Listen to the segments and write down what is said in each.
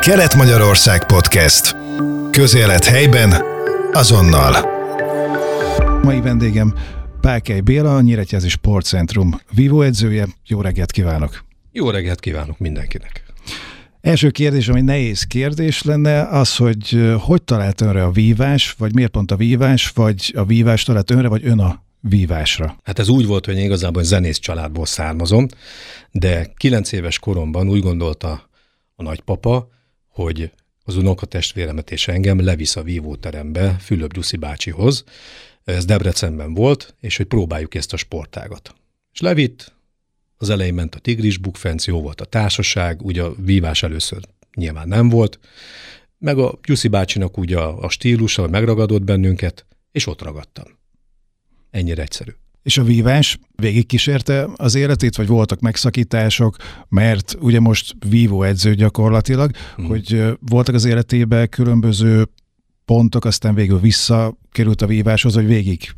Kelet-Magyarország Podcast. Közélet helyben, azonnal. Mai vendégem Pákely Béla, a Nyíregyházi Sportcentrum Vivo edzője. Jó reggelt kívánok! Jó reggelt kívánok mindenkinek! Első kérdés, ami nehéz kérdés lenne, az, hogy hogy talált önre a vívás, vagy miért pont a vívás, vagy a vívás talált önre, vagy ön a vívásra? Hát ez úgy volt, hogy én igazából zenész családból származom, de kilenc éves koromban úgy gondolta a nagypapa, hogy az unokatestvéremet és engem levisz a vívóterembe Fülöp Gyuszi bácsihoz. Ez Debrecenben volt, és hogy próbáljuk ezt a sportágat. És levitt, az elején ment a tigris bukfenc, jó volt a társaság, ugye a vívás először nyilván nem volt, meg a Gyuszi bácsinak ugye a, a stílusa megragadott bennünket, és ott ragadtam. Ennyire egyszerű. És a vívás végigkísérte az életét, vagy voltak megszakítások, mert ugye most vívó edző gyakorlatilag, hmm. hogy voltak az életében különböző pontok, aztán végül visszakerült a víváshoz, hogy végig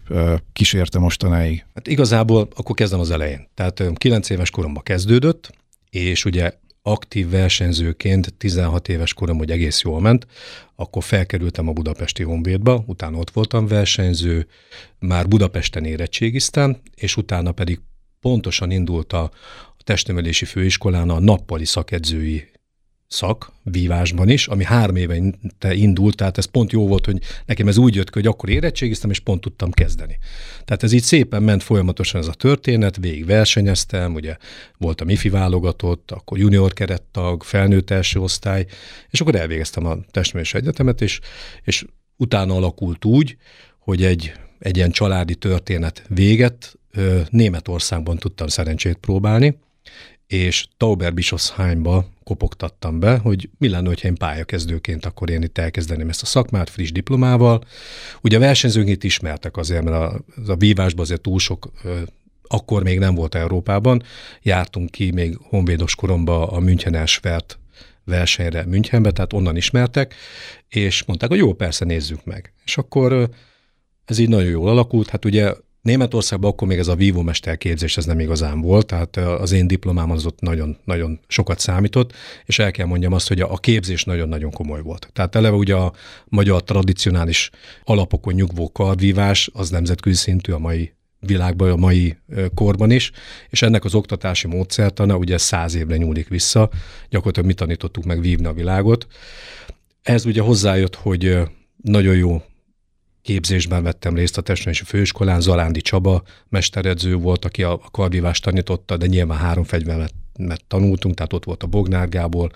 kísérte mostanáig? Hát igazából akkor kezdem az elején. Tehát 9 éves koromban kezdődött, és ugye aktív versenyzőként 16 éves korom, hogy egész jól ment, akkor felkerültem a budapesti Honvédba, utána ott voltam versenyző, már Budapesten érettségiztem, és utána pedig pontosan indult a, testnevelési főiskolán a nappali szakedzői szak, vívásban is, ami három éve indult, tehát ez pont jó volt, hogy nekem ez úgy jött ki, hogy akkor érettségiztem, és pont tudtam kezdeni. Tehát ez így szépen ment folyamatosan ez a történet, végig versenyeztem, ugye voltam ifi válogatott, akkor junior kerettag, felnőtt első osztály, és akkor elvégeztem a testművési egyetemet, és, és utána alakult úgy, hogy egy, egy ilyen családi történet véget Németországban tudtam szerencsét próbálni, és Tauber Bischofsheimba kopogtattam be, hogy mi lenne, hogyha én pályakezdőként akkor én itt elkezdeném ezt a szakmát friss diplomával. Ugye a versenyzők itt ismertek azért, mert a, a vívásban azért túl sok akkor még nem volt Európában. Jártunk ki még honvédos koromban a München Esvert versenyre Münchenbe, tehát onnan ismertek, és mondták, hogy jó, persze nézzük meg. És akkor ez így nagyon jól alakult. Hát ugye Németországban akkor még ez a vívómester képzés ez nem igazán volt, tehát az én diplomám az ott nagyon, nagyon sokat számított, és el kell mondjam azt, hogy a képzés nagyon-nagyon komoly volt. Tehát eleve ugye a magyar tradicionális alapokon nyugvó karvívás az nemzetközi szintű a mai világban, a mai korban is, és ennek az oktatási módszertana ugye száz évre nyúlik vissza, gyakorlatilag mi tanítottuk meg vívni a világot. Ez ugye hozzájött, hogy nagyon jó képzésben vettem részt a testnevelési főiskolán, Zalándi Csaba mesteredző volt, aki a karvívást tanította, de nyilván három fegyvert tanultunk, tehát ott volt a Bognár Gábor,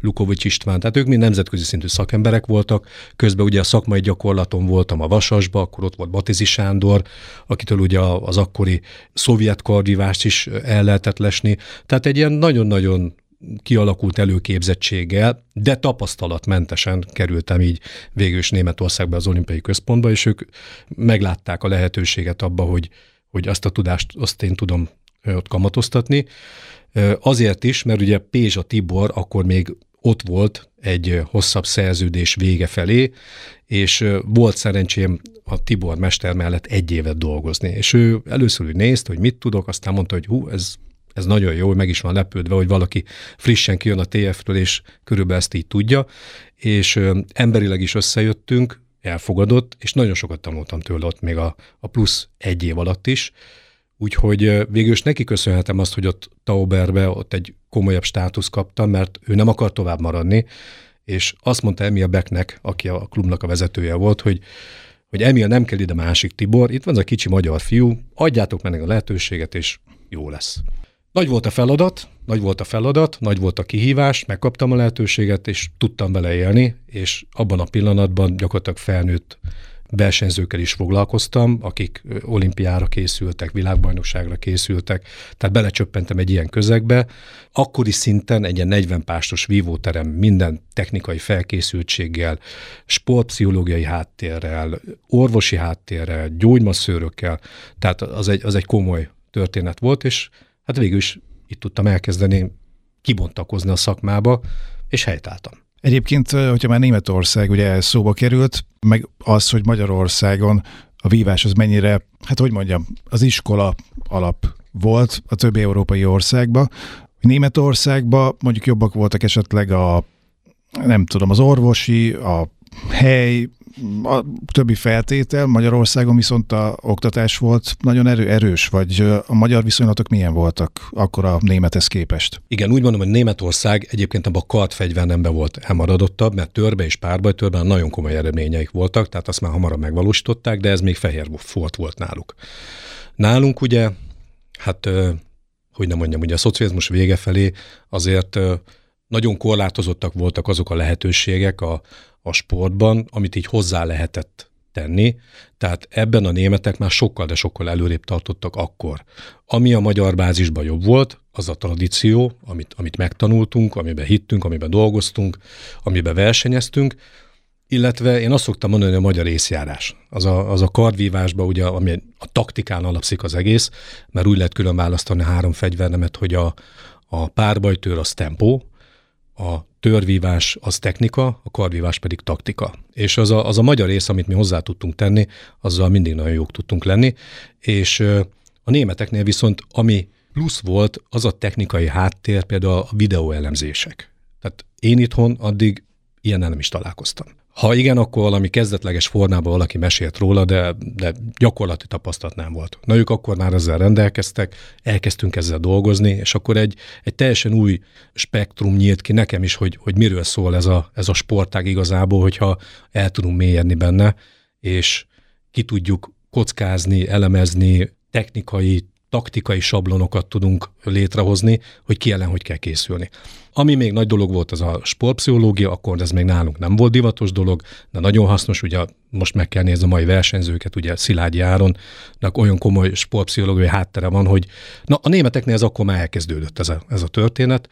Lukovics István, tehát ők mind nemzetközi szintű szakemberek voltak. Közben ugye a szakmai gyakorlaton voltam a Vasasba, akkor ott volt Batizi Sándor, akitől ugye az akkori szovjet karvívást is el lehetett lesni. Tehát egy ilyen nagyon-nagyon kialakult előképzettséggel, de tapasztalatmentesen kerültem így végül is Németországba az olimpiai központba, és ők meglátták a lehetőséget abba, hogy, hogy azt a tudást azt én tudom ott kamatoztatni. Azért is, mert ugye Pézsa Tibor akkor még ott volt egy hosszabb szerződés vége felé, és volt szerencsém a Tibor mester mellett egy évet dolgozni. És ő először úgy nézte, hogy mit tudok, aztán mondta, hogy hú, ez ez nagyon jó, meg is van lepődve, hogy valaki frissen kijön a TF-ről, és körülbelül ezt így tudja, és emberileg is összejöttünk, elfogadott, és nagyon sokat tanultam tőle ott még a, a plusz egy év alatt is, úgyhogy végül is neki köszönhetem azt, hogy ott Tauberbe ott egy komolyabb státusz kaptam, mert ő nem akar tovább maradni, és azt mondta Emil Becknek, aki a klubnak a vezetője volt, hogy hogy Emil nem kell ide másik Tibor, itt van az a kicsi magyar fiú, adjátok meg a lehetőséget, és jó lesz. Nagy volt a feladat, nagy volt a feladat, nagy volt a kihívás, megkaptam a lehetőséget, és tudtam vele élni, és abban a pillanatban gyakorlatilag felnőtt versenyzőkkel is foglalkoztam, akik olimpiára készültek, világbajnokságra készültek, tehát belecsöppentem egy ilyen közegbe. Akkori szinten egy ilyen 40 pástos vívóterem minden technikai felkészültséggel, sportpszichológiai háttérrel, orvosi háttérrel, gyógymaszőrökkel, tehát az egy, az egy komoly történet volt, és hát végül is itt tudtam elkezdeni kibontakozni a szakmába, és helytáltam. Egyébként, hogyha már Németország ugye szóba került, meg az, hogy Magyarországon a vívás az mennyire, hát hogy mondjam, az iskola alap volt a többi európai országban. Németországban mondjuk jobbak voltak esetleg a nem tudom, az orvosi, a hely, a többi feltétel, Magyarországon viszont a oktatás volt nagyon erő, erős, vagy a magyar viszonylatok milyen voltak akkor a némethez képest? Igen, úgy mondom, hogy Németország egyébként abban a kardfegyvernemben volt elmaradottabb, mert törbe és párbajtörben nagyon komoly eredményeik voltak, tehát azt már hamarabb megvalósították, de ez még fehér fort volt náluk. Nálunk ugye, hát hogy nem mondjam, ugye a szocializmus vége felé azért nagyon korlátozottak voltak azok a lehetőségek a, a sportban, amit így hozzá lehetett tenni. Tehát ebben a németek már sokkal, de sokkal előrébb tartottak akkor. Ami a magyar bázisban jobb volt, az a tradíció, amit, amit megtanultunk, amiben hittünk, amiben dolgoztunk, amiben versenyeztünk, illetve én azt szoktam mondani, hogy a magyar észjárás. Az a, az a kardvívásban, ugye, ami a taktikán alapszik az egész, mert úgy lehet külön választani három fegyvernemet, hogy a, a párbajtőr az tempó, a törvívás az technika, a kardvívás pedig taktika. És az a, az a magyar rész, amit mi hozzá tudtunk tenni, azzal mindig nagyon jók tudtunk lenni, és a németeknél viszont ami plusz volt, az a technikai háttér, például a videóelemzések. Tehát én itthon addig ilyennel nem is találkoztam. Ha igen, akkor valami kezdetleges formában valaki mesélt róla, de, de gyakorlati tapasztalat nem volt. Na ők akkor már ezzel rendelkeztek, elkezdtünk ezzel dolgozni, és akkor egy, egy teljesen új spektrum nyílt ki nekem is, hogy, hogy miről szól ez a, ez a sportág igazából, hogyha el tudunk mélyedni benne, és ki tudjuk kockázni, elemezni, technikai, taktikai sablonokat tudunk létrehozni, hogy ki ellen hogy kell készülni. Ami még nagy dolog volt, az a sportpszichológia, akkor ez még nálunk nem volt divatos dolog, de nagyon hasznos, ugye most meg kell nézni a mai versenyzőket, ugye Szilágyi Áronnak olyan komoly sportpszichológiai háttere van, hogy na a németeknél ez akkor már elkezdődött ez a, ez a történet,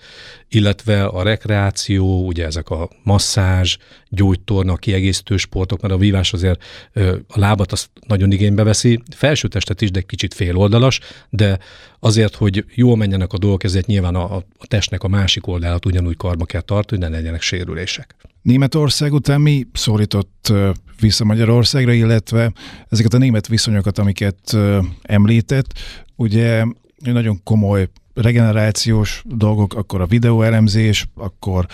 illetve a rekreáció, ugye ezek a masszázs, gyógytorna, kiegészítő sportok, mert a vívás azért a lábat azt nagyon igénybe veszi, felsőtestet is, de kicsit féloldalas, de azért, hogy jól menjenek a dolgok, ezért nyilván a, a testnek a másik oldalát ugyanúgy karba kell tartani, hogy ne legyenek sérülések. Németország után mi szólított vissza Magyarországra, illetve ezeket a német viszonyokat, amiket említett, ugye nagyon komoly regenerációs dolgok, akkor a videóelemzés, akkor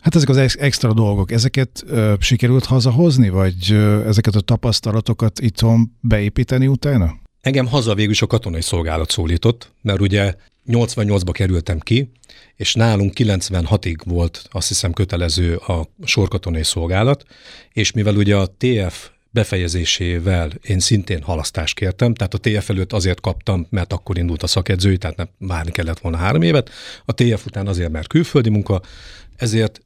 Hát ezek az extra dolgok, ezeket sikerült hazahozni, vagy ezeket a tapasztalatokat itthon beépíteni utána? Engem haza végül is a katonai szolgálat szólított, mert ugye 88-ba kerültem ki, és nálunk 96-ig volt azt hiszem kötelező a sorkatonai szolgálat, és mivel ugye a TF befejezésével én szintén halasztást kértem, tehát a TF előtt azért kaptam, mert akkor indult a szakedzői, tehát nem várni kellett volna három évet, a TF után azért, mert külföldi munka, ezért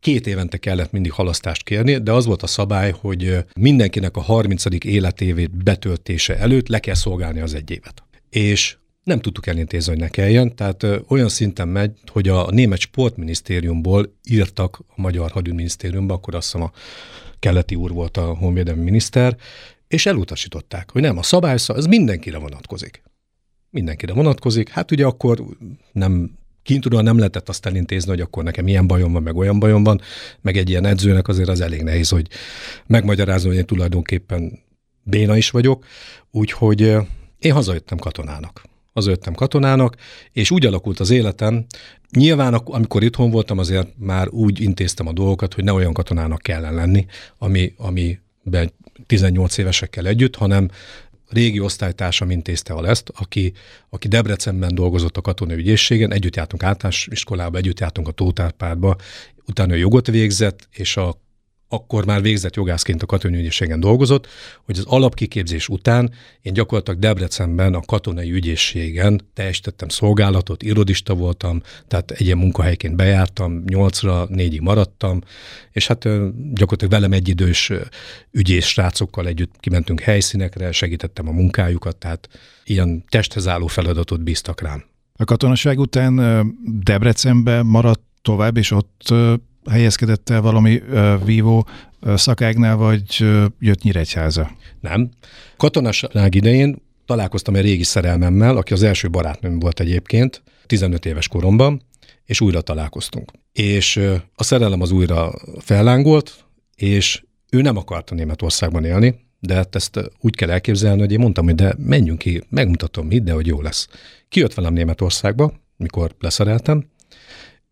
két évente kellett mindig halasztást kérni, de az volt a szabály, hogy mindenkinek a 30. életévét betöltése előtt le kell szolgálni az egy évet. És nem tudtuk elintézni, hogy ne kelljen, tehát olyan szinten megy, hogy a német sportminisztériumból írtak a magyar hadügyminisztériumba, akkor azt hiszem a keleti úr volt a honvédelmi miniszter, és elutasították, hogy nem, a szabály, ez mindenkire vonatkozik. Mindenkire vonatkozik. Hát ugye akkor nem kintudóan nem lehetett azt elintézni, hogy akkor nekem ilyen bajom van, meg olyan bajom van, meg egy ilyen edzőnek azért az elég nehéz, hogy megmagyarázni, hogy én tulajdonképpen béna is vagyok, úgyhogy én hazajöttem katonának. Hazajöttem katonának, és úgy alakult az életem, nyilván amikor itthon voltam, azért már úgy intéztem a dolgokat, hogy ne olyan katonának kellene lenni, ami, amiben 18 évesekkel együtt, hanem régi osztálytársam intézte el ezt, aki, aki Debrecenben dolgozott a katonai ügyészségen, együtt jártunk általános iskolába, együtt jártunk a Tótárpádba, utána jogot végzett, és a akkor már végzett jogászként a katonai dolgozott, hogy az alapkiképzés után én gyakorlatilag Debrecenben a katonai ügyészségen teljesítettem szolgálatot, irodista voltam, tehát egy ilyen munkahelyként bejártam, nyolcra, négyig maradtam, és hát gyakorlatilag velem egyidős ügyész srácokkal együtt kimentünk helyszínekre, segítettem a munkájukat, tehát ilyen testhez álló feladatot bíztak rám. A katonaság után Debrecenben maradt tovább, és ott helyezkedett el valami vívó szakágnál, vagy jött Nyíregyháza? Nem. Katonaság idején találkoztam egy régi szerelmemmel, aki az első barátnőm volt egyébként, 15 éves koromban, és újra találkoztunk. És a szerelem az újra fellángolt, és ő nem akarta Németországban élni, de hát ezt úgy kell elképzelni, hogy én mondtam, hogy de menjünk ki, megmutatom mit, de hogy jó lesz. Kijött velem Németországba, mikor leszereltem,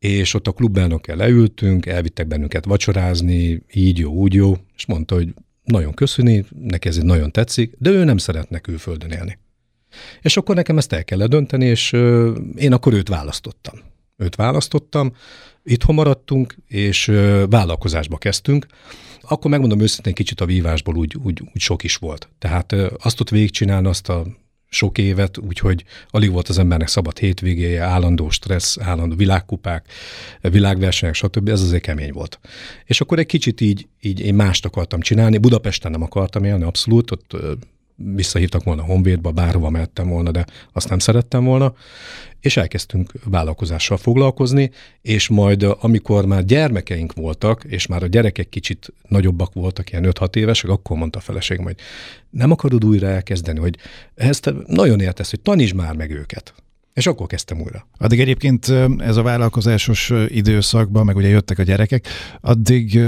és ott a klubelnökkel leültünk, elvittek bennünket vacsorázni, így jó, úgy jó, és mondta, hogy nagyon köszöni, neki ez nagyon tetszik, de ő nem szeretne külföldön élni. És akkor nekem ezt el kellett dönteni, és én akkor őt választottam. Őt választottam, itthon maradtunk, és vállalkozásba kezdtünk. Akkor megmondom őszintén, kicsit a vívásból úgy, úgy, úgy sok is volt. Tehát azt ott végigcsinálni, azt a sok évet, úgyhogy alig volt az embernek szabad hétvégéje, állandó stressz, állandó világkupák, világversenyek, stb. Ez azért kemény volt. És akkor egy kicsit így, így én mást akartam csinálni. Budapesten nem akartam élni, abszolút, ott visszahívtak volna Honvédba, bárhova mehettem volna, de azt nem szerettem volna, és elkezdtünk vállalkozással foglalkozni, és majd amikor már gyermekeink voltak, és már a gyerekek kicsit nagyobbak voltak, ilyen 5-6 évesek, akkor mondta a feleségem, hogy nem akarod újra elkezdeni, hogy te nagyon értesz, hogy tanítsd már meg őket. És akkor kezdtem újra. Addig egyébként ez a vállalkozásos időszakban, meg ugye jöttek a gyerekek, addig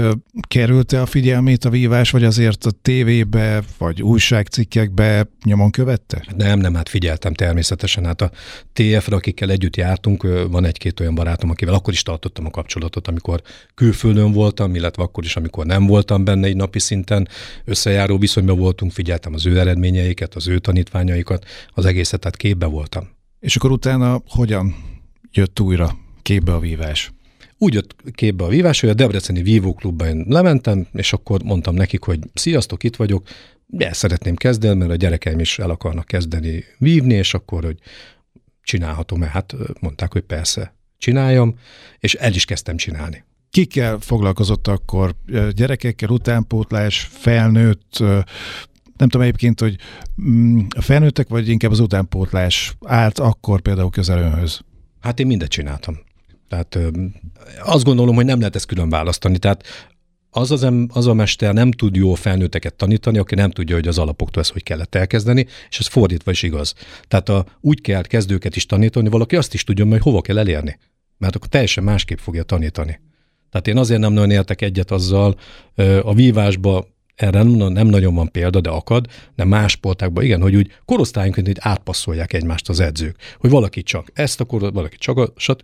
kerülte a figyelmét a vívás, vagy azért a tévébe, vagy újságcikkekbe nyomon követte? Nem, nem, hát figyeltem természetesen. Hát a TF-re, akikkel együtt jártunk, van egy-két olyan barátom, akivel akkor is tartottam a kapcsolatot, amikor külföldön voltam, illetve akkor is, amikor nem voltam benne egy napi szinten, összejáró viszonyban voltunk, figyeltem az ő eredményeiket, az ő tanítványaikat, az egészet, tehát képbe voltam. És akkor utána hogyan jött újra képbe a vívás? Úgy jött képbe a vívás, hogy a Debreceni Vívó Klubban lementem, és akkor mondtam nekik, hogy sziasztok, itt vagyok, el szeretném kezdeni, mert a gyerekeim is el akarnak kezdeni vívni, és akkor, hogy csinálhatom-e? Hát mondták, hogy persze, csináljam, és el is kezdtem csinálni. Kikkel foglalkozott akkor? Gyerekekkel, utánpótlás, felnőtt, nem tudom egyébként, hogy mm, a felnőttek, vagy inkább az utánpótlás állt akkor például közel önhöz? Hát én mindet csináltam. Tehát azt gondolom, hogy nem lehet ezt külön választani. Tehát az, az, az a mester nem tud jó felnőtteket tanítani, aki nem tudja, hogy az alapoktól ezt hogy kellett elkezdeni, és ez fordítva is igaz. Tehát a, úgy kell kezdőket is tanítani, valaki azt is tudja, hogy hova kell elérni. Mert akkor teljesen másképp fogja tanítani. Tehát én azért nem nagyon értek egyet azzal, a vívásba erre nem, nagyon van példa, de akad, de más sportákban igen, hogy úgy korosztályunként így átpasszolják egymást az edzők, hogy valaki csak ezt akar, valaki csak a, sat.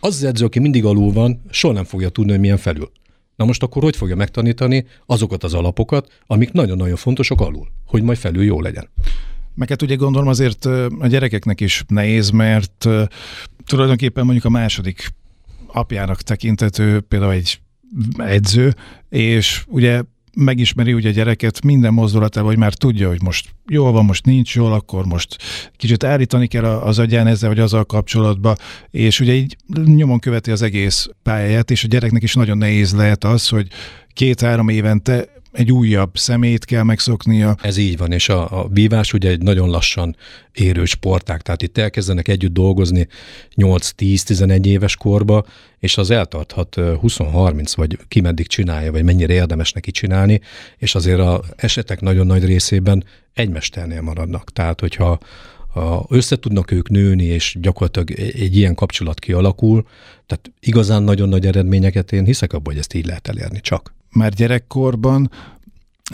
Az az edző, aki mindig alul van, soha nem fogja tudni, hogy milyen felül. Na most akkor hogy fogja megtanítani azokat az alapokat, amik nagyon-nagyon fontosak alul, hogy majd felül jó legyen. Meg hát ugye gondolom azért a gyerekeknek is nehéz, mert tulajdonképpen mondjuk a második apjának tekintető például egy edző, és ugye megismeri ugye a gyereket minden mozdulatával, hogy már tudja, hogy most jól van, most nincs jól, akkor most kicsit állítani kell az agyán ezzel, vagy azzal kapcsolatban, és ugye így nyomon követi az egész pályáját, és a gyereknek is nagyon nehéz lehet az, hogy két-három évente egy újabb szemét kell megszoknia. Ez így van, és a, a bívás ugye egy nagyon lassan érő sporták, tehát itt elkezdenek együtt dolgozni 8-10-11 éves korba, és az eltarthat 20-30, vagy ki meddig csinálja, vagy mennyire érdemes neki csinálni, és azért a esetek nagyon nagy részében egy mesternél maradnak. Tehát, hogyha ha össze tudnak ők nőni, és gyakorlatilag egy ilyen kapcsolat kialakul, tehát igazán nagyon nagy eredményeket én hiszek abban, hogy ezt így lehet elérni csak már gyerekkorban,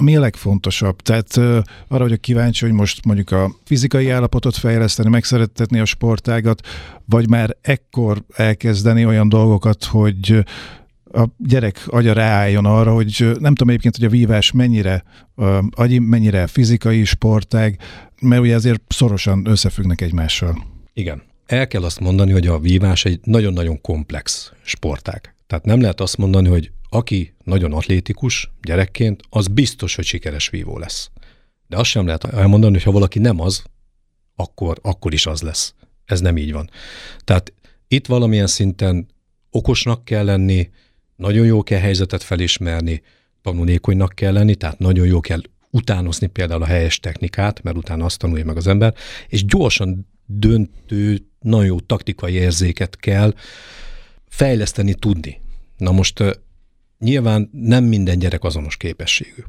mi a legfontosabb? Tehát uh, arra vagyok kíváncsi, hogy most mondjuk a fizikai állapotot fejleszteni, megszerettetni a sportágat, vagy már ekkor elkezdeni olyan dolgokat, hogy a gyerek agya ráálljon arra, hogy nem tudom egyébként, hogy a vívás mennyire uh, agyi, mennyire fizikai sportág, mert ugye azért szorosan összefüggnek egymással. Igen. El kell azt mondani, hogy a vívás egy nagyon-nagyon komplex sportág. Tehát nem lehet azt mondani, hogy aki nagyon atlétikus gyerekként, az biztos, hogy sikeres vívó lesz. De azt sem lehet elmondani, hogy ha valaki nem az, akkor, akkor is az lesz. Ez nem így van. Tehát itt valamilyen szinten okosnak kell lenni, nagyon jó kell helyzetet felismerni, tanulékonynak kell lenni, tehát nagyon jó kell utánozni például a helyes technikát, mert utána azt tanulja meg az ember, és gyorsan döntő, nagyon jó taktikai érzéket kell fejleszteni tudni. Na most Nyilván nem minden gyerek azonos képességű.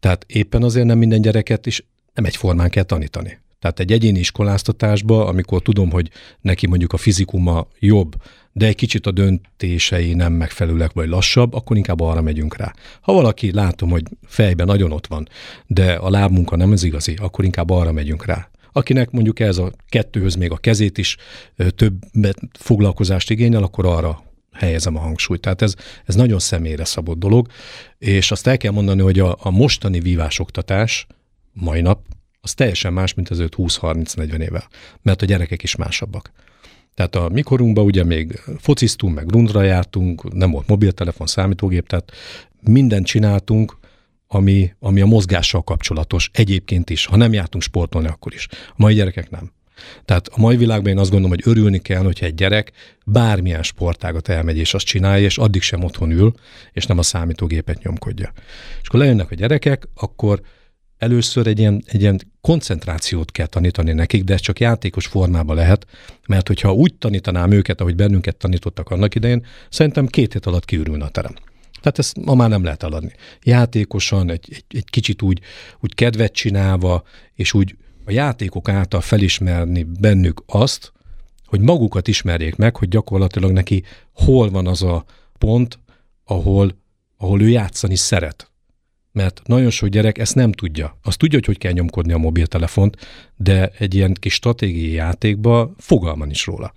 Tehát éppen azért nem minden gyereket is nem egyformán kell tanítani. Tehát egy egyéni iskoláztatásba, amikor tudom, hogy neki mondjuk a fizikuma jobb, de egy kicsit a döntései nem megfelelőek vagy lassabb, akkor inkább arra megyünk rá. Ha valaki látom, hogy fejben nagyon ott van, de a lábmunka nem az igazi, akkor inkább arra megyünk rá. Akinek mondjuk ez a kettőhöz még a kezét is több foglalkozást igényel, akkor arra helyezem a hangsúlyt. Tehát ez, ez nagyon személyre szabott dolog, és azt el kell mondani, hogy a, a mostani vívásoktatás mai nap, az teljesen más, mint az 5-20-30-40 éve, mert a gyerekek is másabbak. Tehát a mikorunkban ugye még fociztunk, meg rundra jártunk, nem volt mobiltelefon, számítógép, tehát mindent csináltunk, ami, ami a mozgással kapcsolatos egyébként is. Ha nem jártunk sportolni, akkor is. A mai gyerekek nem. Tehát a mai világban én azt gondolom, hogy örülni kell, hogyha egy gyerek bármilyen sportágat elmegy, és azt csinálja, és addig sem otthon ül, és nem a számítógépet nyomkodja. És akkor lejönnek a gyerekek, akkor először egy ilyen, egy ilyen koncentrációt kell tanítani nekik, de ez csak játékos formában lehet, mert hogyha úgy tanítanám őket, ahogy bennünket tanítottak annak idején, szerintem két hét alatt kiürülne a terem. Tehát ezt ma már nem lehet eladni. Játékosan, egy, egy, egy kicsit úgy, úgy kedvet csinálva, és úgy a játékok által felismerni bennük azt, hogy magukat ismerjék meg, hogy gyakorlatilag neki hol van az a pont, ahol, ahol ő játszani szeret. Mert nagyon sok gyerek ezt nem tudja. Azt tudja, hogy hogy kell nyomkodni a mobiltelefont, de egy ilyen kis stratégiai játékba fogalman is róla.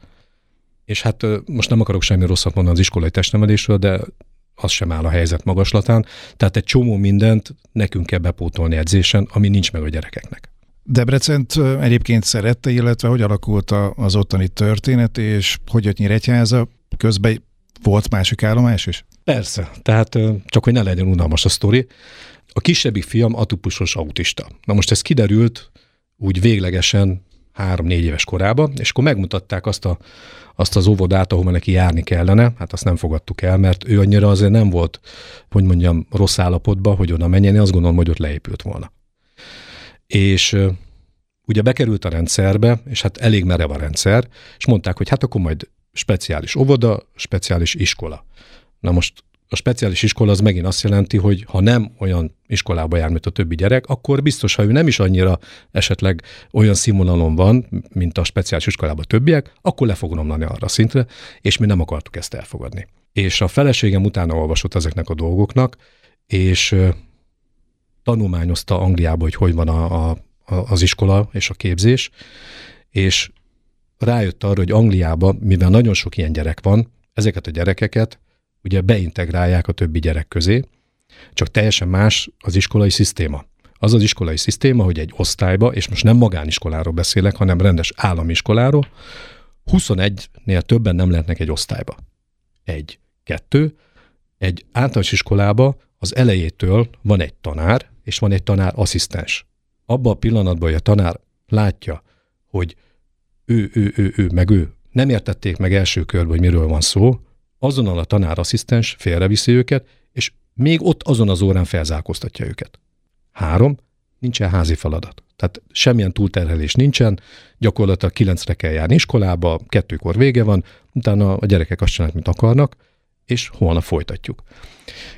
És hát most nem akarok semmi rosszat mondani az iskolai testnevelésről, de az sem áll a helyzet magaslatán. Tehát egy csomó mindent nekünk kell bepótolni edzésen, ami nincs meg a gyerekeknek. Debrecent egyébként szerette, illetve hogy alakult az ottani történet, és hogy jött Nyíregyháza, közben volt másik állomás is? Persze, tehát csak hogy ne legyen unalmas a sztori. A kisebbik fiam atupusos autista. Na most ez kiderült úgy véglegesen három-négy éves korában, és akkor megmutatták azt, a, azt az óvodát, ahol neki járni kellene, hát azt nem fogadtuk el, mert ő annyira azért nem volt, hogy mondjam, rossz állapotban, hogy oda menjen, én azt gondolom, hogy ott leépült volna és ugye bekerült a rendszerbe, és hát elég merev a rendszer, és mondták, hogy hát akkor majd speciális óvoda, speciális iskola. Na most a speciális iskola az megint azt jelenti, hogy ha nem olyan iskolába jár, mint a többi gyerek, akkor biztos, ha ő nem is annyira esetleg olyan színvonalon van, mint a speciális iskolában többiek, akkor le fog romlani arra szintre, és mi nem akartuk ezt elfogadni. És a feleségem utána olvasott ezeknek a dolgoknak, és tanulmányozta Angliába, hogy hogy van a, a, az iskola és a képzés, és rájött arra, hogy Angliába, mivel nagyon sok ilyen gyerek van, ezeket a gyerekeket ugye beintegrálják a többi gyerek közé, csak teljesen más az iskolai szisztéma. Az az iskolai szisztéma, hogy egy osztályba, és most nem magániskoláról beszélek, hanem rendes államiskoláról, 21-nél többen nem lehetnek egy osztályba. Egy. Kettő. Egy általános iskolába az elejétől van egy tanár, és van egy tanár asszisztens. Abban a pillanatban, hogy a tanár látja, hogy ő, ő, ő, ő, meg ő nem értették meg első körben, hogy miről van szó, azonnal a tanár asszisztens félreviszi őket, és még ott azon az órán felzárkóztatja őket. Három, nincsen házi feladat. Tehát semmilyen túlterhelés nincsen, gyakorlatilag kilencre kell járni iskolába, kettőkor vége van, utána a gyerekek azt csinálják, mint akarnak, és holnap folytatjuk.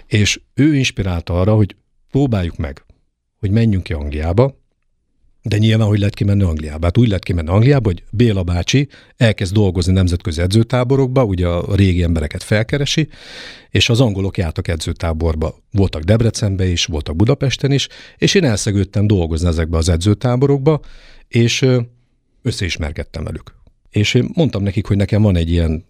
És ő inspirálta arra, hogy próbáljuk meg, hogy menjünk ki Angliába, de nyilván, hogy lehet kimenni Angliába? Hát úgy lehet kimenni Angliába, hogy Béla bácsi elkezd dolgozni nemzetközi edzőtáborokba, ugye a régi embereket felkeresi, és az angolok jártak edzőtáborba. Voltak Debrecenbe is, voltak Budapesten is, és én elszegődtem dolgozni ezekbe az edzőtáborokba, és összeismerkedtem velük. És én mondtam nekik, hogy nekem van egy ilyen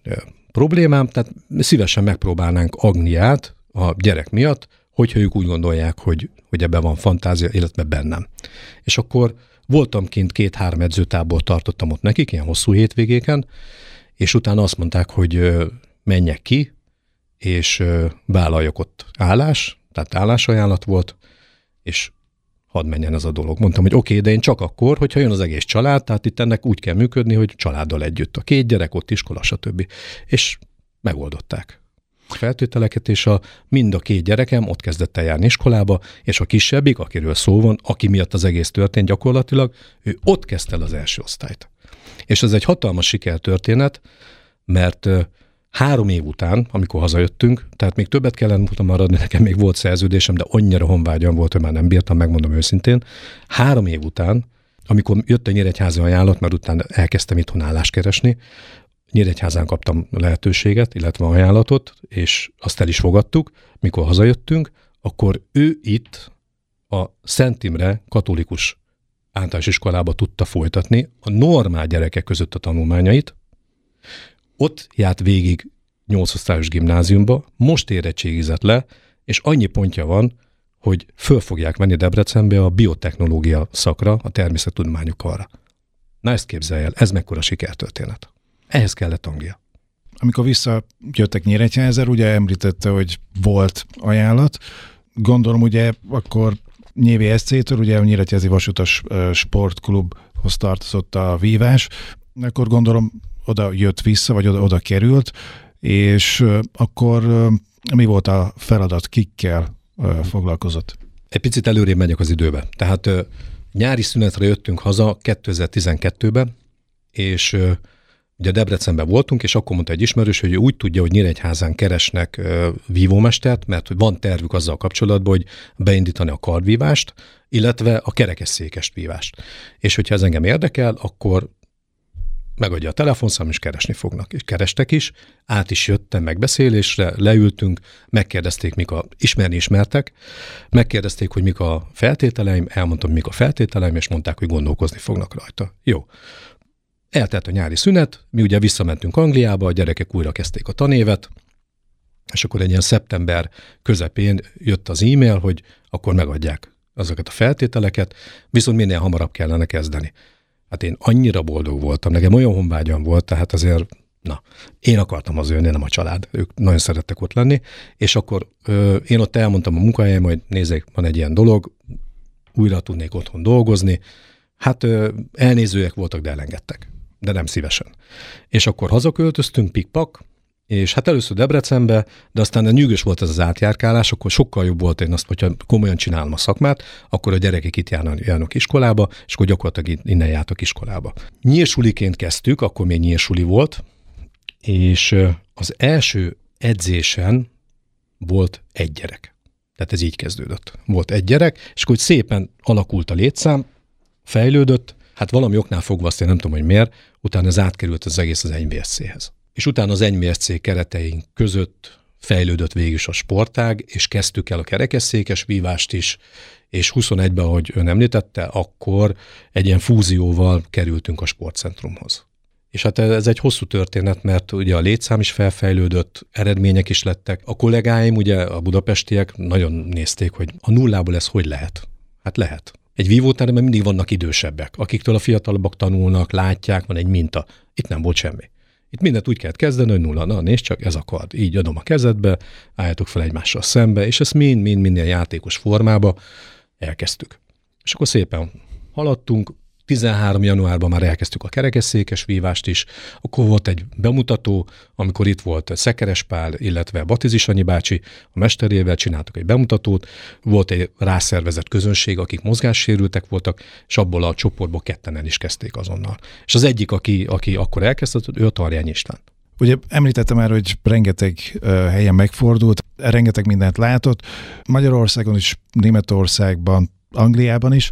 problémám, tehát szívesen megpróbálnánk Agniát a gyerek miatt, hogyha ők úgy gondolják, hogy, hogy ebben van fantázia, illetve bennem. És akkor voltam kint két-három edzőtából tartottam ott nekik, ilyen hosszú hétvégéken, és utána azt mondták, hogy menjek ki, és vállaljak ott állás, tehát állásajánlat volt, és hadd menjen ez a dolog. Mondtam, hogy oké, okay, de én csak akkor, hogyha jön az egész család, tehát itt ennek úgy kell működni, hogy családdal együtt. A két gyerek, ott iskola, stb. És megoldották feltételeket, és a, mind a két gyerekem ott kezdett el járni iskolába, és a kisebbik, akiről szó van, aki miatt az egész történt gyakorlatilag, ő ott kezdte el az első osztályt. És ez egy hatalmas sikertörténet, mert három év után, amikor hazajöttünk, tehát még többet kellene mutam maradni, nekem még volt szerződésem, de annyira honvágyam volt, hogy már nem bírtam, megmondom őszintén. Három év után, amikor jött a nyíregyházi ajánlat, mert utána elkezdtem itthon állást keresni, Nyíregyházán kaptam lehetőséget, illetve ajánlatot, és azt el is fogadtuk. Mikor hazajöttünk, akkor ő itt a Szent Imre katolikus általános iskolába tudta folytatni a normál gyerekek között a tanulmányait. Ott járt végig 8 osztályos gimnáziumba, most érettségizett le, és annyi pontja van, hogy föl fogják menni Debrecenbe a biotechnológia szakra, a természettudományok arra. Na ezt képzelj el, ez mekkora sikertörténet. Ehhez kellett Anglia. Amikor visszajöttek Nyíregyházára, ugye említette, hogy volt ajánlat. Gondolom ugye akkor Nyévi SC-től, ugye a Nyíregyházi Vasutas Sportklubhoz tartozott a vívás, akkor gondolom oda jött vissza, vagy oda, oda került, és akkor mi volt a feladat, kikkel foglalkozott? Egy picit előrébb megyek az időbe. Tehát nyári szünetre jöttünk haza 2012-ben, és ugye Debrecenben voltunk, és akkor mondta egy ismerős, hogy úgy tudja, hogy Nyíregyházán keresnek vívómestert, mert hogy van tervük azzal kapcsolatban, hogy beindítani a kardvívást, illetve a kerekesszékest vívást. És hogyha ez engem érdekel, akkor megadja a telefonszám, és keresni fognak. És kerestek is, át is jöttem megbeszélésre, leültünk, megkérdezték, mik a, ismerni ismertek, megkérdezték, hogy mik a feltételeim, elmondtam, mik a feltételeim, és mondták, hogy gondolkozni fognak rajta. Jó. Eltelt a nyári szünet, mi ugye visszamentünk Angliába, a gyerekek újra kezdték a tanévet, és akkor egy ilyen szeptember közepén jött az e-mail, hogy akkor megadják azokat a feltételeket, viszont minél hamarabb kellene kezdeni. Hát én annyira boldog voltam, nekem olyan honvágyam volt, tehát azért, na, én akartam az őni, nem a család. Ők nagyon szerettek ott lenni, és akkor ö, én ott elmondtam a munkahelyem, hogy nézzék, van egy ilyen dolog, újra tudnék otthon dolgozni. Hát ö, elnézőek voltak, de elengedtek. De nem szívesen. És akkor hazaköltöztünk, pikpak, és hát először Debrecenbe, de aztán a nyűgös volt ez az átjárkálás, akkor sokkal jobb volt én azt, hogyha komolyan csinálom a szakmát, akkor a gyerekek itt járnak, járnak iskolába, és akkor gyakorlatilag innen jártak iskolába. Nyírsuliként kezdtük, akkor még nyírsuli volt, és az első edzésen volt egy gyerek. Tehát ez így kezdődött. Volt egy gyerek, és akkor szépen alakult a létszám, fejlődött, hát valami oknál fogva azt én nem tudom, hogy miért, utána ez átkerült az egész az NBSC-hez és utána az NMSC kereteink között fejlődött végül is a sportág, és kezdtük el a kerekesszékes vívást is, és 21-ben, ahogy ön említette, akkor egy ilyen fúzióval kerültünk a sportcentrumhoz. És hát ez egy hosszú történet, mert ugye a létszám is felfejlődött, eredmények is lettek. A kollégáim, ugye a budapestiek nagyon nézték, hogy a nullából ez hogy lehet. Hát lehet. Egy vívóteremben mindig vannak idősebbek, akiktől a fiatalabbak tanulnak, látják, van egy minta. Itt nem volt semmi. Itt mindent úgy kellett kezdeni, hogy nulla, na nézd csak, ez a kard. Így adom a kezedbe, álljátok fel egymással szembe, és ezt mind-mind-mind játékos formába elkezdtük. És akkor szépen haladtunk, 13 januárban már elkezdtük a kerekesszékes vívást is, akkor volt egy bemutató, amikor itt volt Szekeres Pál, illetve Batizi Sanyi bácsi, a mesterével csináltuk egy bemutatót, volt egy rászervezett közönség, akik mozgássérültek voltak, és abból a csoportból ketten is kezdték azonnal. És az egyik, aki, aki akkor elkezdett, ő a Tarjány István. Ugye említettem már, hogy rengeteg helyen megfordult, rengeteg mindent látott, Magyarországon is, Németországban, Angliában is.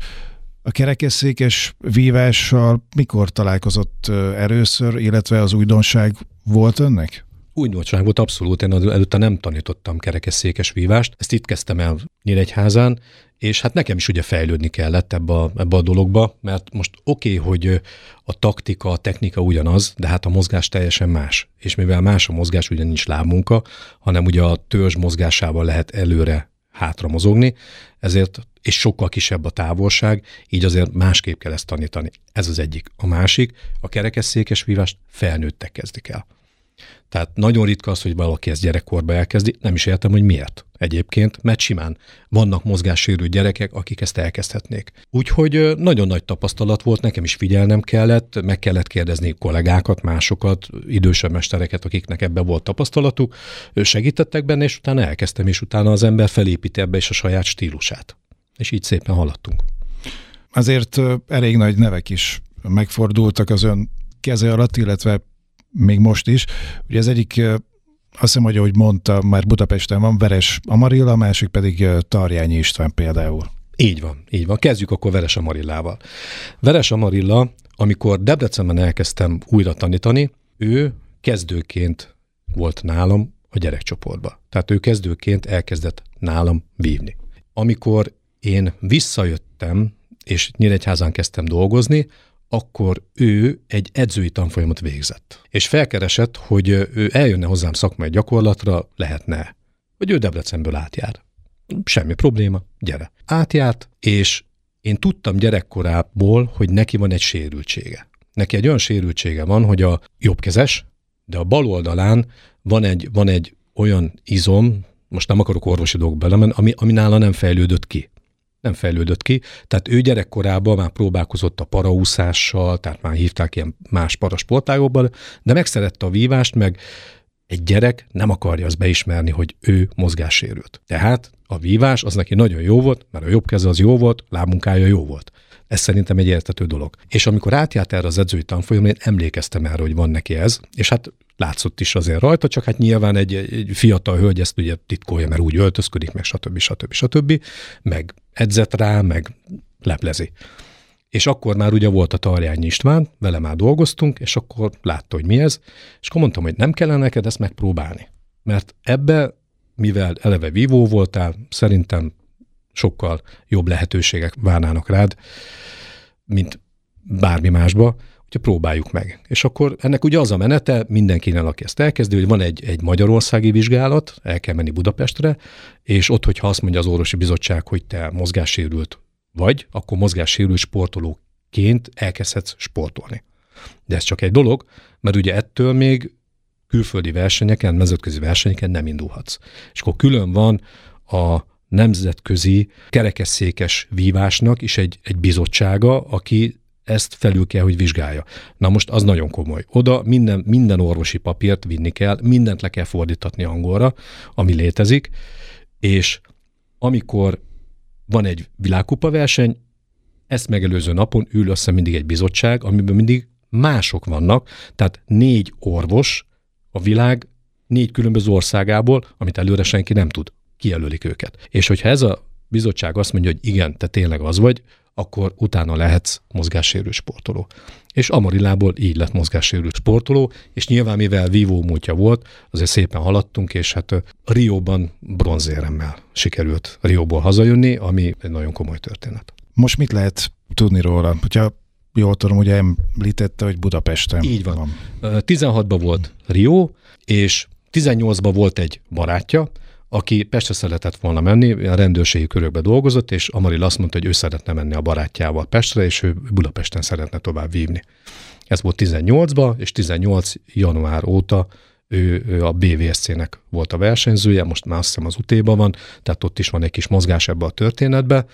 A kerekesszékes vívással mikor találkozott először, illetve az újdonság volt önnek? Újdonság volt abszolút, én előtte nem tanítottam kerekesszékes vívást, ezt itt kezdtem el Nyíregyházán, és hát nekem is ugye fejlődni kellett ebbe a, ebbe a dologba, mert most oké, okay, hogy a taktika, a technika ugyanaz, de hát a mozgás teljesen más. És mivel más a mozgás, ugye nincs lábmunka, hanem ugye a törzs mozgásával lehet előre hátra mozogni, ezért, és sokkal kisebb a távolság, így azért másképp kell ezt tanítani. Ez az egyik. A másik, a kerekesszékes vívást felnőttek kezdik el. Tehát nagyon ritka az, hogy valaki ezt gyerekkorba elkezdi, nem is értem, hogy miért. Egyébként, mert simán vannak mozgássérült gyerekek, akik ezt elkezdhetnék. Úgyhogy nagyon nagy tapasztalat volt, nekem is figyelnem kellett, meg kellett kérdezni kollégákat, másokat, idősebb mestereket, akiknek ebben volt tapasztalatuk, segítettek benne, és utána elkezdtem, és utána az ember felépíti ebbe is a saját stílusát. És így szépen haladtunk. Azért elég nagy nevek is megfordultak az ön keze alatt, illetve még most is. Ugye az egyik azt hiszem, hogy ahogy mondta, már Budapesten van Veres Amarilla, a másik pedig Tarjányi István például. Így van, így van. Kezdjük akkor Veres Amarillával. Veres Amarilla, amikor Debrecenben elkezdtem újra tanítani, ő kezdőként volt nálam a gyerekcsoportba. Tehát ő kezdőként elkezdett nálam vívni. Amikor én visszajöttem, és Nyíregyházán kezdtem dolgozni, akkor ő egy edzői tanfolyamot végzett. És felkeresett, hogy ő eljönne hozzám szakmai gyakorlatra, lehetne, hogy ő Debrecenből átjár. Semmi probléma, gyere. Átjárt, és én tudtam gyerekkorából, hogy neki van egy sérültsége. Neki egy olyan sérültsége van, hogy a jobbkezes, de a bal oldalán van egy, van egy olyan izom, most nem akarok orvosi dolgokba belemenni, ami, ami nála nem fejlődött ki. Nem fejlődött ki, tehát ő gyerekkorában már próbálkozott a paraúszással, tehát már hívták ilyen más parasportágokban, de megszerette a vívást, meg egy gyerek nem akarja azt beismerni, hogy ő mozgássérült. Tehát a vívás az neki nagyon jó volt, mert a jobb keze az jó volt, lábmunkája jó volt. Ez szerintem egy értető dolog. És amikor átjárt erre az edzői tanfolyamon, én emlékeztem erre, hogy van neki ez, és hát látszott is azért rajta, csak hát nyilván egy, egy fiatal hölgy ezt ugye titkolja, mert úgy öltözködik, meg stb. stb. stb. meg edzett rá, meg leplezi. És akkor már ugye volt a Tarjányi István, vele már dolgoztunk, és akkor látta, hogy mi ez, és akkor mondtam, hogy nem kellene neked ezt megpróbálni. Mert ebbe, mivel eleve vívó voltál, szerintem sokkal jobb lehetőségek várnának rád, mint bármi másba, hogy próbáljuk meg. És akkor ennek ugye az a menete, mindenkinek, aki ezt elkezdi, hogy van egy, egy magyarországi vizsgálat, el kell menni Budapestre, és ott, hogyha azt mondja az orvosi bizottság, hogy te mozgássérült vagy, akkor mozgássérült sportolóként elkezdhetsz sportolni. De ez csak egy dolog, mert ugye ettől még külföldi versenyeken, mezőközi versenyeken nem indulhatsz. És akkor külön van a nemzetközi kerekesszékes vívásnak is egy, egy bizottsága, aki ezt felül kell, hogy vizsgálja. Na most az nagyon komoly. Oda minden, minden orvosi papírt vinni kell, mindent le kell fordítatni angolra, ami létezik, és amikor van egy világkupa verseny, ezt megelőző napon ül össze mindig egy bizottság, amiben mindig mások vannak, tehát négy orvos a világ négy különböző országából, amit előre senki nem tud kijelölik őket. És hogyha ez a bizottság azt mondja, hogy igen, te tényleg az vagy, akkor utána lehetsz mozgássérült sportoló. És Amarilából így lett mozgássérült sportoló, és nyilván mivel vívó múltja volt, azért szépen haladtunk, és hát Rióban bronzéremmel sikerült Rióból hazajönni, ami egy nagyon komoly történet. Most mit lehet tudni róla? Hogyha jól tudom, ugye említette, hogy Budapesten Így van. van. 16-ban volt Rió, és 18-ban volt egy barátja, aki Pestre szeretett volna menni, a rendőrségi körökbe dolgozott, és Amaril azt mondta, hogy ő szeretne menni a barátjával Pestre, és ő Budapesten szeretne tovább vívni. Ez volt 18-ban, és 18 január óta ő, ő a BVSC-nek volt a versenyzője, most már azt hiszem az utéban van, tehát ott is van egy kis mozgás ebbe a történetbe,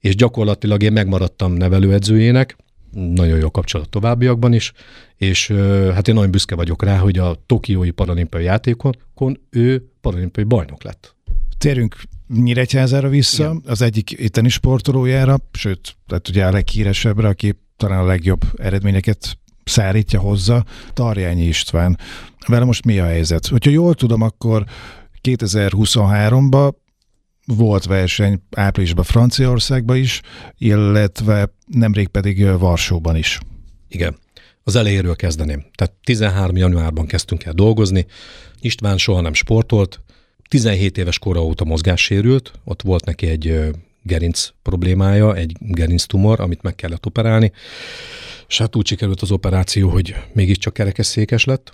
és gyakorlatilag én megmaradtam nevelőedzőjének, nagyon jó kapcsolat továbbiakban is, és hát én nagyon büszke vagyok rá, hogy a Tokiói paralimpiai játékon ő paralimpiai bajnok lett. Térjünk Nyíregyházára vissza, Igen. az egyik itteni sportolójára, sőt, tehát ugye a leghíresebbre, aki talán a legjobb eredményeket szárítja hozzá, Tarjányi István. Vele most mi a helyzet? Hogyha jól tudom, akkor 2023-ban volt verseny áprilisban Franciaországban is, illetve nemrég pedig Varsóban is. Igen. Az elejéről kezdeném. Tehát 13. januárban kezdtünk el dolgozni. István soha nem sportolt, 17 éves kora óta mozgássérült, ott volt neki egy gerinc problémája, egy gerinc tumor, amit meg kellett operálni, és hát úgy sikerült az operáció, hogy mégiscsak kerekesszékes lett,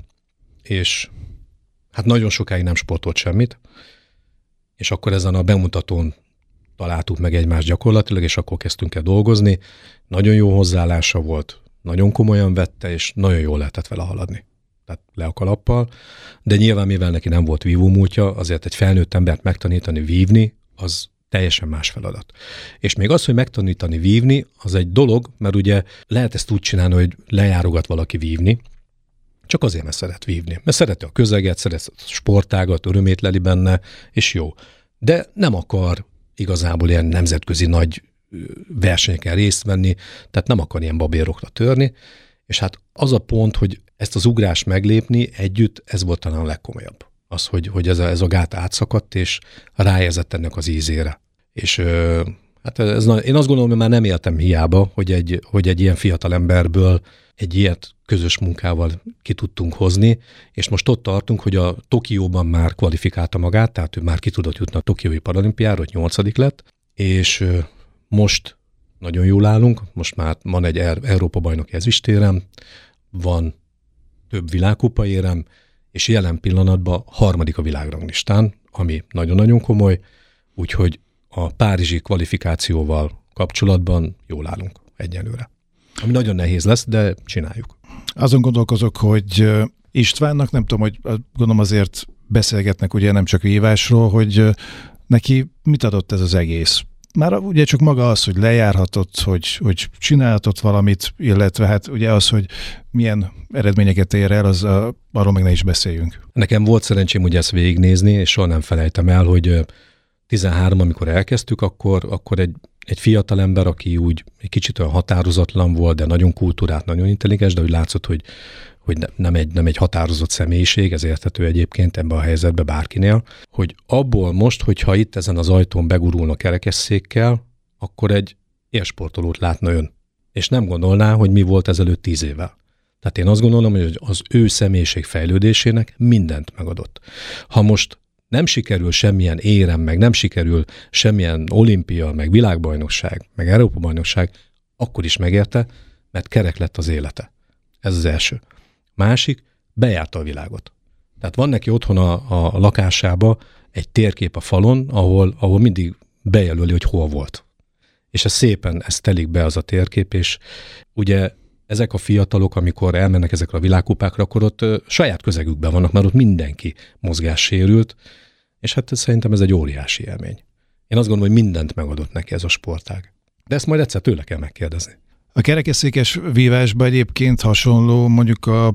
és hát nagyon sokáig nem sportolt semmit, és akkor ezen a bemutatón találtuk meg egymást gyakorlatilag, és akkor kezdtünk el dolgozni. Nagyon jó hozzáállása volt, nagyon komolyan vette, és nagyon jól lehetett vele haladni. Tehát le a kalappal, de nyilván mivel neki nem volt vívó múltja, azért egy felnőtt embert megtanítani vívni, az teljesen más feladat. És még az, hogy megtanítani vívni, az egy dolog, mert ugye lehet ezt úgy csinálni, hogy lejárogat valaki vívni, csak azért, mert szeret vívni. Mert szereti a közeget, szeret a sportágat, örömét leli benne, és jó. De nem akar igazából ilyen nemzetközi nagy versenyeken részt venni, tehát nem akar ilyen babérokra törni, és hát az a pont, hogy ezt az ugrást meglépni együtt, ez volt talán a legkomolyabb. Az, hogy, hogy ez, a, ez a gát átszakadt, és rájezett ennek az ízére. És hát ez, én azt gondolom, hogy már nem éltem hiába, hogy egy, hogy egy ilyen fiatal emberből egy ilyet közös munkával ki tudtunk hozni, és most ott tartunk, hogy a Tokióban már kvalifikálta magát, tehát ő már ki tudott jutni a Tokiói paralimpiára, hogy nyolcadik lett, és most nagyon jól állunk, most már van egy Európa bajnoki ezüstérem, van több világkupa érem, és jelen pillanatban harmadik a világranglistán, ami nagyon-nagyon komoly, úgyhogy a párizsi kvalifikációval kapcsolatban jól állunk egyelőre. Ami nagyon nehéz lesz, de csináljuk. Azon gondolkozok, hogy Istvánnak, nem tudom, hogy gondolom azért beszélgetnek ugye nem csak vívásról, hogy neki mit adott ez az egész? Már ugye csak maga az, hogy lejárhatott, hogy, hogy csinálhatott valamit, illetve hát ugye az, hogy milyen eredményeket ér el, az a, arról meg ne is beszéljünk. Nekem volt szerencsém ugye ezt végignézni, és soha nem felejtem el, hogy 13, amikor elkezdtük, akkor, akkor egy, egy fiatal ember, aki úgy egy kicsit olyan határozatlan volt, de nagyon kultúrát, nagyon intelligens, de úgy látszott, hogy, hogy nem egy, nem egy határozott személyiség, ez érthető egyébként ebben a helyzetben bárkinél, hogy abból most, hogyha itt ezen az ajtón begurulna kerekesszékkel, akkor egy élsportolót látna ön. És nem gondolná, hogy mi volt ezelőtt tíz évvel. Tehát én azt gondolom, hogy az ő személyiség fejlődésének mindent megadott. Ha most nem sikerül semmilyen érem, meg nem sikerül semmilyen olimpia, meg világbajnokság, meg Európa-bajnokság, akkor is megérte, mert kerek lett az élete. Ez az első. Másik, bejárta a világot. Tehát van neki otthon a, a lakásába egy térkép a falon, ahol, ahol mindig bejelöli, hogy hol volt. És ez szépen, ez telik be az a térkép, és ugye ezek a fiatalok, amikor elmennek ezekre a világkupákra, akkor ott saját közegükben vannak, mert ott mindenki mozgássérült, és hát szerintem ez egy óriási élmény. Én azt gondolom, hogy mindent megadott neki ez a sportág. De ezt majd egyszer tőle kell megkérdezni. A kerekesszékes vívásban egyébként hasonló mondjuk a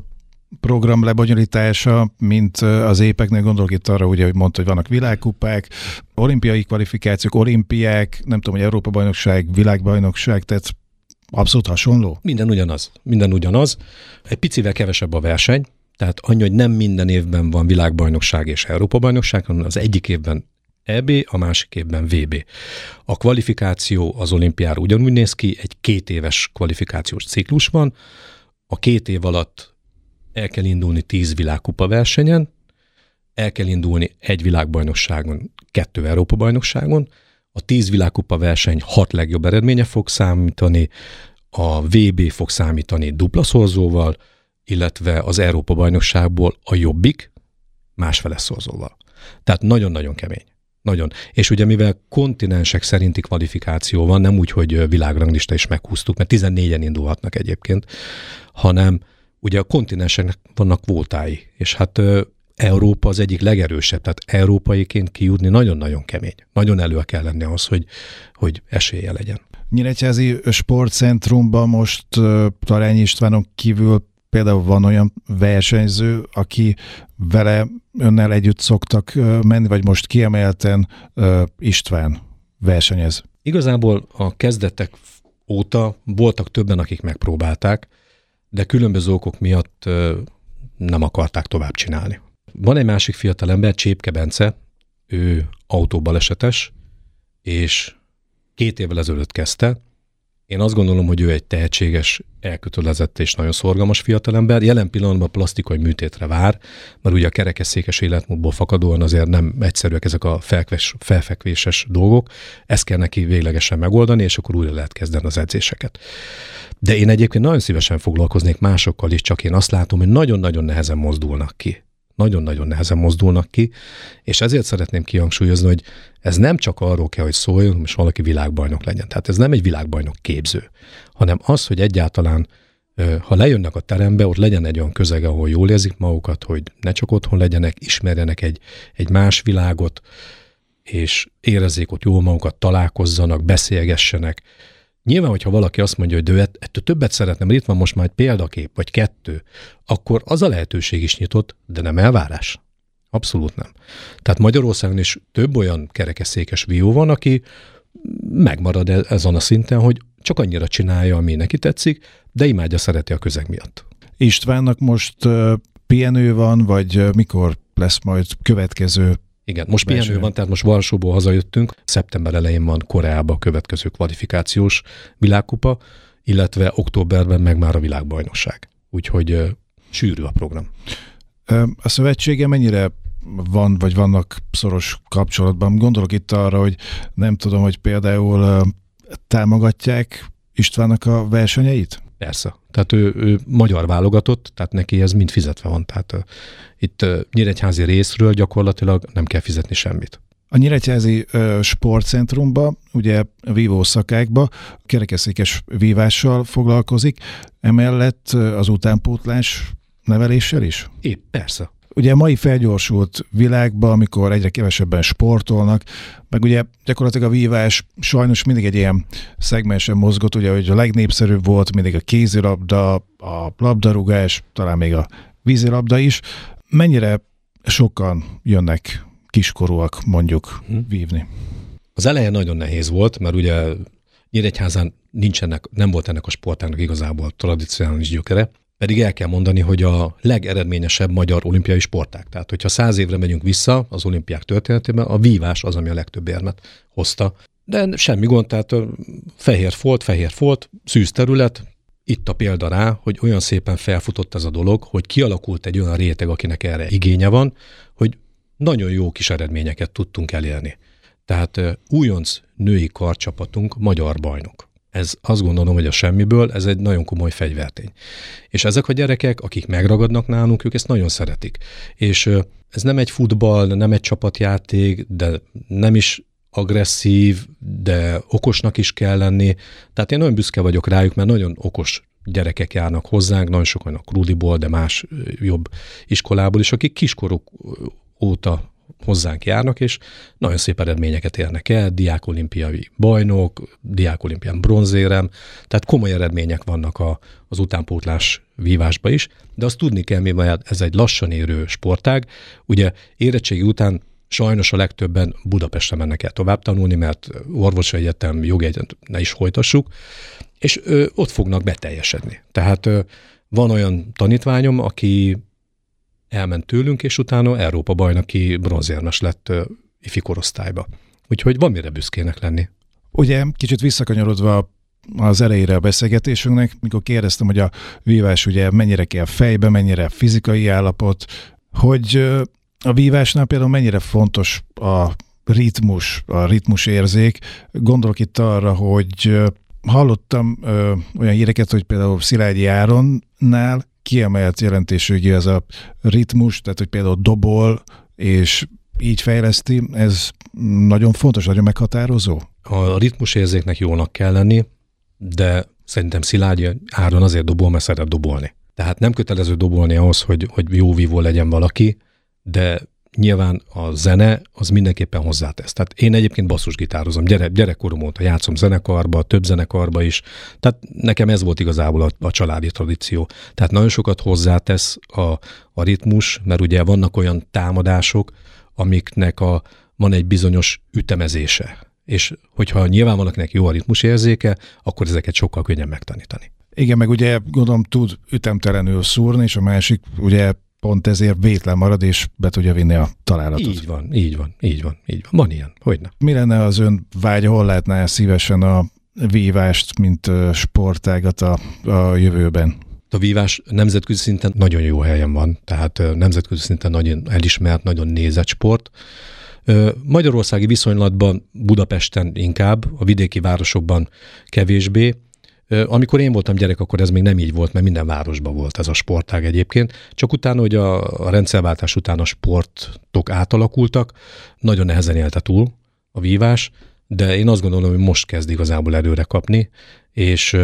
program lebonyolítása, mint az épeknél, gondolok itt arra, ugye, hogy mondta, hogy vannak világkupák, olimpiai kvalifikációk, olimpiák, nem tudom, hogy Európa-bajnokság, világbajnokság, tehát abszolút hasonló? Minden ugyanaz. Minden ugyanaz. Egy picivel kevesebb a verseny, tehát annyi, hogy nem minden évben van világbajnokság és Európa-bajnokság, hanem az egyik évben EB, a másik évben VB. A kvalifikáció az olimpiára ugyanúgy néz ki, egy két éves kvalifikációs ciklus van, a két év alatt el kell indulni tíz világkupa versenyen, el kell indulni egy világbajnokságon, kettő Európa-bajnokságon, a tíz világkupa verseny hat legjobb eredménye fog számítani, a VB fog számítani dupla szorzóval, illetve az Európa-bajnokságból a jobbik másfele szorzóval. Tehát nagyon-nagyon kemény. Nagyon. És ugye mivel kontinensek szerinti kvalifikáció van, nem úgy, hogy világranglista is meghúztuk, mert 14-en indulhatnak egyébként, hanem ugye a kontinenseknek vannak kvótái, és hát Európa az egyik legerősebb, tehát európaiként kijutni nagyon-nagyon kemény. Nagyon elő kell lenni ahhoz, hogy, hogy esélye legyen. Nyíregyházi sportcentrumban most Talányi Istvánon kívül például van olyan versenyző, aki vele önnel együtt szoktak menni, vagy most kiemelten István versenyez? Igazából a kezdetek óta voltak többen, akik megpróbálták, de különböző okok miatt nem akarták tovább csinálni. Van egy másik fiatal ember, Csépke Bence, ő autóbalesetes, és két évvel ezelőtt kezdte. Én azt gondolom, hogy ő egy tehetséges, elkötelezett és nagyon szorgalmas fiatalember. Jelen pillanatban plastikai műtétre vár, mert ugye a kerekesszékes életmódból fakadóan azért nem egyszerűek ezek a felkves, felfekvéses dolgok. Ezt kell neki véglegesen megoldani, és akkor újra lehet kezdeni az edzéseket. De én egyébként nagyon szívesen foglalkoznék másokkal is, csak én azt látom, hogy nagyon-nagyon nehezen mozdulnak ki. Nagyon-nagyon nehezen mozdulnak ki, és ezért szeretném kihangsúlyozni, hogy ez nem csak arról kell, hogy szóljon, hogy valaki világbajnok legyen. Tehát ez nem egy világbajnok képző, hanem az, hogy egyáltalán ha lejönnek a terembe, ott legyen egy olyan közeg, ahol jól érzik magukat, hogy ne csak otthon legyenek, ismerjenek egy, egy más világot, és érezzék ott jól magukat, találkozzanak, beszélgessenek, Nyilván, hogyha valaki azt mondja, hogy de ettől többet szeretném, mert itt van most már egy példakép, vagy kettő, akkor az a lehetőség is nyitott, de nem elvárás. Abszolút nem. Tehát Magyarországon is több olyan kerekeszékes vió van, aki megmarad e- ezen a szinten, hogy csak annyira csinálja, ami neki tetszik, de imádja, szereti a közeg miatt. Istvánnak most pihenő van, vagy mikor lesz majd következő igen, most pihenő van, tehát most Varsóból hazajöttünk. Szeptember elején van Koreába a következő kvalifikációs világkupa, illetve októberben meg már a világbajnokság. Úgyhogy uh, sűrű a program. A szövetsége mennyire van, vagy vannak szoros kapcsolatban? Gondolok itt arra, hogy nem tudom, hogy például támogatják Istvánnak a versenyeit? Persze. Tehát ő, ő magyar válogatott, tehát neki ez mind fizetve van. Tehát uh, itt uh, Nyíregyházi részről gyakorlatilag nem kell fizetni semmit. A Nyíregyházi uh, sportcentrumba, ugye vívó szakákba kerekeszékes vívással foglalkozik, emellett uh, az utánpótlás neveléssel is? Épp, persze. Ugye a mai felgyorsult világban, amikor egyre kevesebben sportolnak, meg ugye gyakorlatilag a vívás sajnos mindig egy ilyen szegmensen mozgott, ugye, hogy a legnépszerűbb volt mindig a kézilabda, a labdarúgás, talán még a vízilabda is. Mennyire sokan jönnek kiskorúak mondjuk hm. vívni? Az elején nagyon nehéz volt, mert ugye Nyíregyházán nincsenek, nem volt ennek a sportának igazából tradicionális gyökere, pedig el kell mondani, hogy a legeredményesebb magyar olimpiai sporták. Tehát, hogyha száz évre megyünk vissza az olimpiák történetében, a vívás az, ami a legtöbb érmet hozta. De semmi gond, tehát fehér folt, fehér folt, szűz terület, itt a példa rá, hogy olyan szépen felfutott ez a dolog, hogy kialakult egy olyan réteg, akinek erre igénye van, hogy nagyon jó kis eredményeket tudtunk elérni. Tehát újonc női karcsapatunk magyar bajnok. Ez azt gondolom, hogy a semmiből ez egy nagyon komoly fegyvertény. És ezek a gyerekek, akik megragadnak nálunk, ők ezt nagyon szeretik. És ez nem egy futball, nem egy csapatjáték, de nem is agresszív, de okosnak is kell lenni. Tehát én nagyon büszke vagyok rájuk, mert nagyon okos gyerekek járnak hozzánk, nagyon sokan a Krudiból, de más jobb iskolából is, akik kiskoruk óta hozzánk járnak, és nagyon szép eredményeket érnek el, diákolimpiai bajnok, diákolimpián bronzérem, tehát komoly eredmények vannak a, az utánpótlás vívásba is, de azt tudni kell, mivel ez egy lassan érő sportág, ugye érettségi után sajnos a legtöbben Budapestre mennek el tovább tanulni, mert orvosi egyetem, jogi egyetem ne is folytassuk, és ö, ott fognak beteljesedni. Tehát ö, van olyan tanítványom, aki elment tőlünk, és utána Európa bajnoki bronzérmes lett ifi korosztályba. Úgyhogy van mire büszkének lenni. Ugye kicsit visszakanyarodva az elejére a beszélgetésünknek, mikor kérdeztem, hogy a vívás ugye mennyire kell fejbe, mennyire fizikai állapot, hogy a vívásnál például mennyire fontos a ritmus, a ritmus érzék. Gondolok itt arra, hogy hallottam ö, olyan híreket, hogy például Szilágyi Áronnál kiemelt jelentésű ez a ritmus, tehát hogy például dobol, és így fejleszti, ez nagyon fontos, nagyon meghatározó? A ritmusérzéknek jónak kell lenni, de szerintem Szilágyi áron azért dobol, mert szeret dobolni. Tehát nem kötelező dobolni ahhoz, hogy, hogy jó vívó legyen valaki, de nyilván a zene az mindenképpen hozzátesz. Tehát én egyébként basszusgitározom, gyere, gyerekkorom óta játszom zenekarba, több zenekarba is, tehát nekem ez volt igazából a, a családi tradíció. Tehát nagyon sokat hozzátesz a, a ritmus, mert ugye vannak olyan támadások, amiknek a, van egy bizonyos ütemezése. És hogyha nyilván valakinek jó a ritmus érzéke, akkor ezeket sokkal könnyebb megtanítani. Igen, meg ugye gondolom tud ütemtelenül szúrni, és a másik ugye pont ezért vétlen marad, és be tudja vinni a találatot. Így van, így van, így van, így van. Van ilyen, hogyne. Mi lenne az ön vágya, hol lehetne szívesen a vívást, mint sportágat a, a jövőben? A vívás nemzetközi szinten nagyon jó helyen van, tehát nemzetközi szinten nagyon elismert, nagyon nézett sport. Magyarországi viszonylatban Budapesten inkább, a vidéki városokban kevésbé, amikor én voltam gyerek, akkor ez még nem így volt, mert minden városban volt ez a sportág egyébként. Csak utána, hogy a, rendszerváltás után a sportok átalakultak, nagyon nehezen élte túl a vívás, de én azt gondolom, hogy most kezd igazából előre kapni, és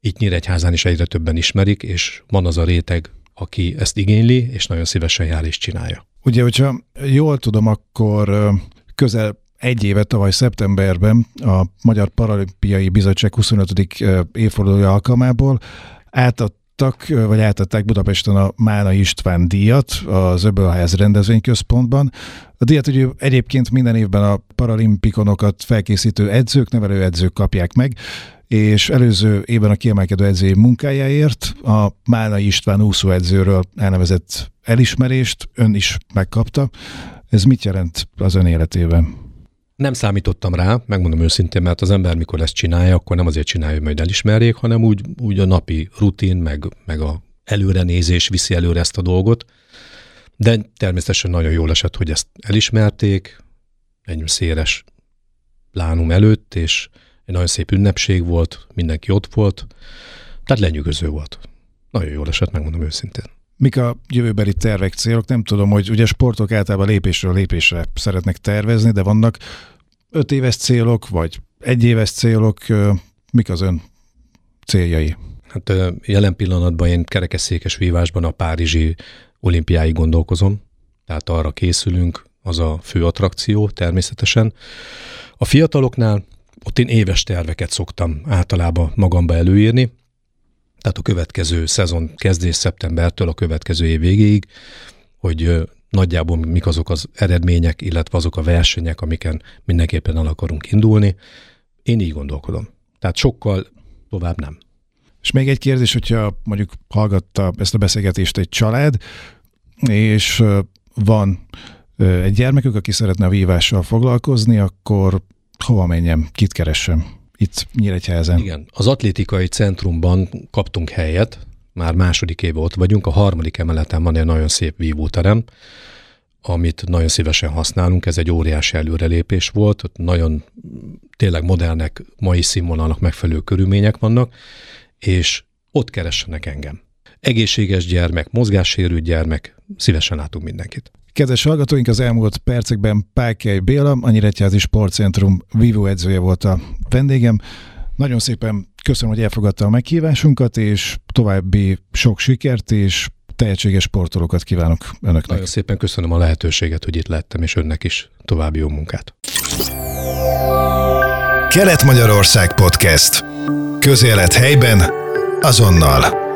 itt Nyíregyházán is egyre többen ismerik, és van az a réteg, aki ezt igényli, és nagyon szívesen jár és csinálja. Ugye, hogyha jól tudom, akkor közel egy éve tavaly szeptemberben a Magyar Paralimpiai Bizottság 25. évfordulója alkalmából átadtak, vagy átadták Budapesten a Mána István díjat az Öbölház rendezvényközpontban. A díjat ugye egyébként minden évben a paralimpikonokat felkészítő edzők, nevelő edzők kapják meg, és előző évben a kiemelkedő edzői munkájáért a Mána István úszóedzőről elnevezett elismerést ön is megkapta. Ez mit jelent az ön életében? Nem számítottam rá, megmondom őszintén, mert az ember mikor ezt csinálja, akkor nem azért csinálja, hogy majd elismerjék, hanem úgy, úgy a napi rutin, meg, meg a előrenézés viszi előre ezt a dolgot. De természetesen nagyon jól esett, hogy ezt elismerték, egy széles plánum előtt, és egy nagyon szép ünnepség volt, mindenki ott volt, tehát lenyűgöző volt. Nagyon jól esett, megmondom őszintén. Mik a jövőbeli tervek, célok? Nem tudom, hogy ugye sportok általában lépésről lépésre szeretnek tervezni, de vannak öt éves célok, vagy egy éves célok. Mik az ön céljai? Hát jelen pillanatban én kerekesszékes vívásban a Párizsi olimpiáig gondolkozom, tehát arra készülünk, az a fő attrakció természetesen. A fiataloknál ott én éves terveket szoktam általában magamba előírni, tehát a következő szezon kezdés szeptembertől a következő év végéig, hogy nagyjából mik azok az eredmények, illetve azok a versenyek, amiken mindenképpen el akarunk indulni. Én így gondolkodom. Tehát sokkal tovább nem. És még egy kérdés, hogyha mondjuk hallgatta ezt a beszélgetést egy család, és van egy gyermekük, aki szeretne a vívással foglalkozni, akkor hova menjem, kit keresem? Itt Nyíregyházen. Igen, az atlétikai centrumban kaptunk helyet, már második éve ott vagyunk, a harmadik emeleten van egy nagyon szép vívóterem, amit nagyon szívesen használunk, ez egy óriási előrelépés volt, ott nagyon tényleg modernek, mai színvonalnak megfelelő körülmények vannak, és ott keressenek engem. Egészséges gyermek, mozgássérült gyermek, szívesen látunk mindenkit. Kedves hallgatóink, az elmúlt percekben Pákely Béla, a Nyíregyházi Sportcentrum vívó edzője volt a vendégem. Nagyon szépen köszönöm, hogy elfogadta a meghívásunkat, és további sok sikert, és tehetséges sportolókat kívánok önöknek. Nagyon szépen köszönöm a lehetőséget, hogy itt lettem, és önnek is további jó munkát. Kelet-Magyarország Podcast. Közélet helyben, azonnal.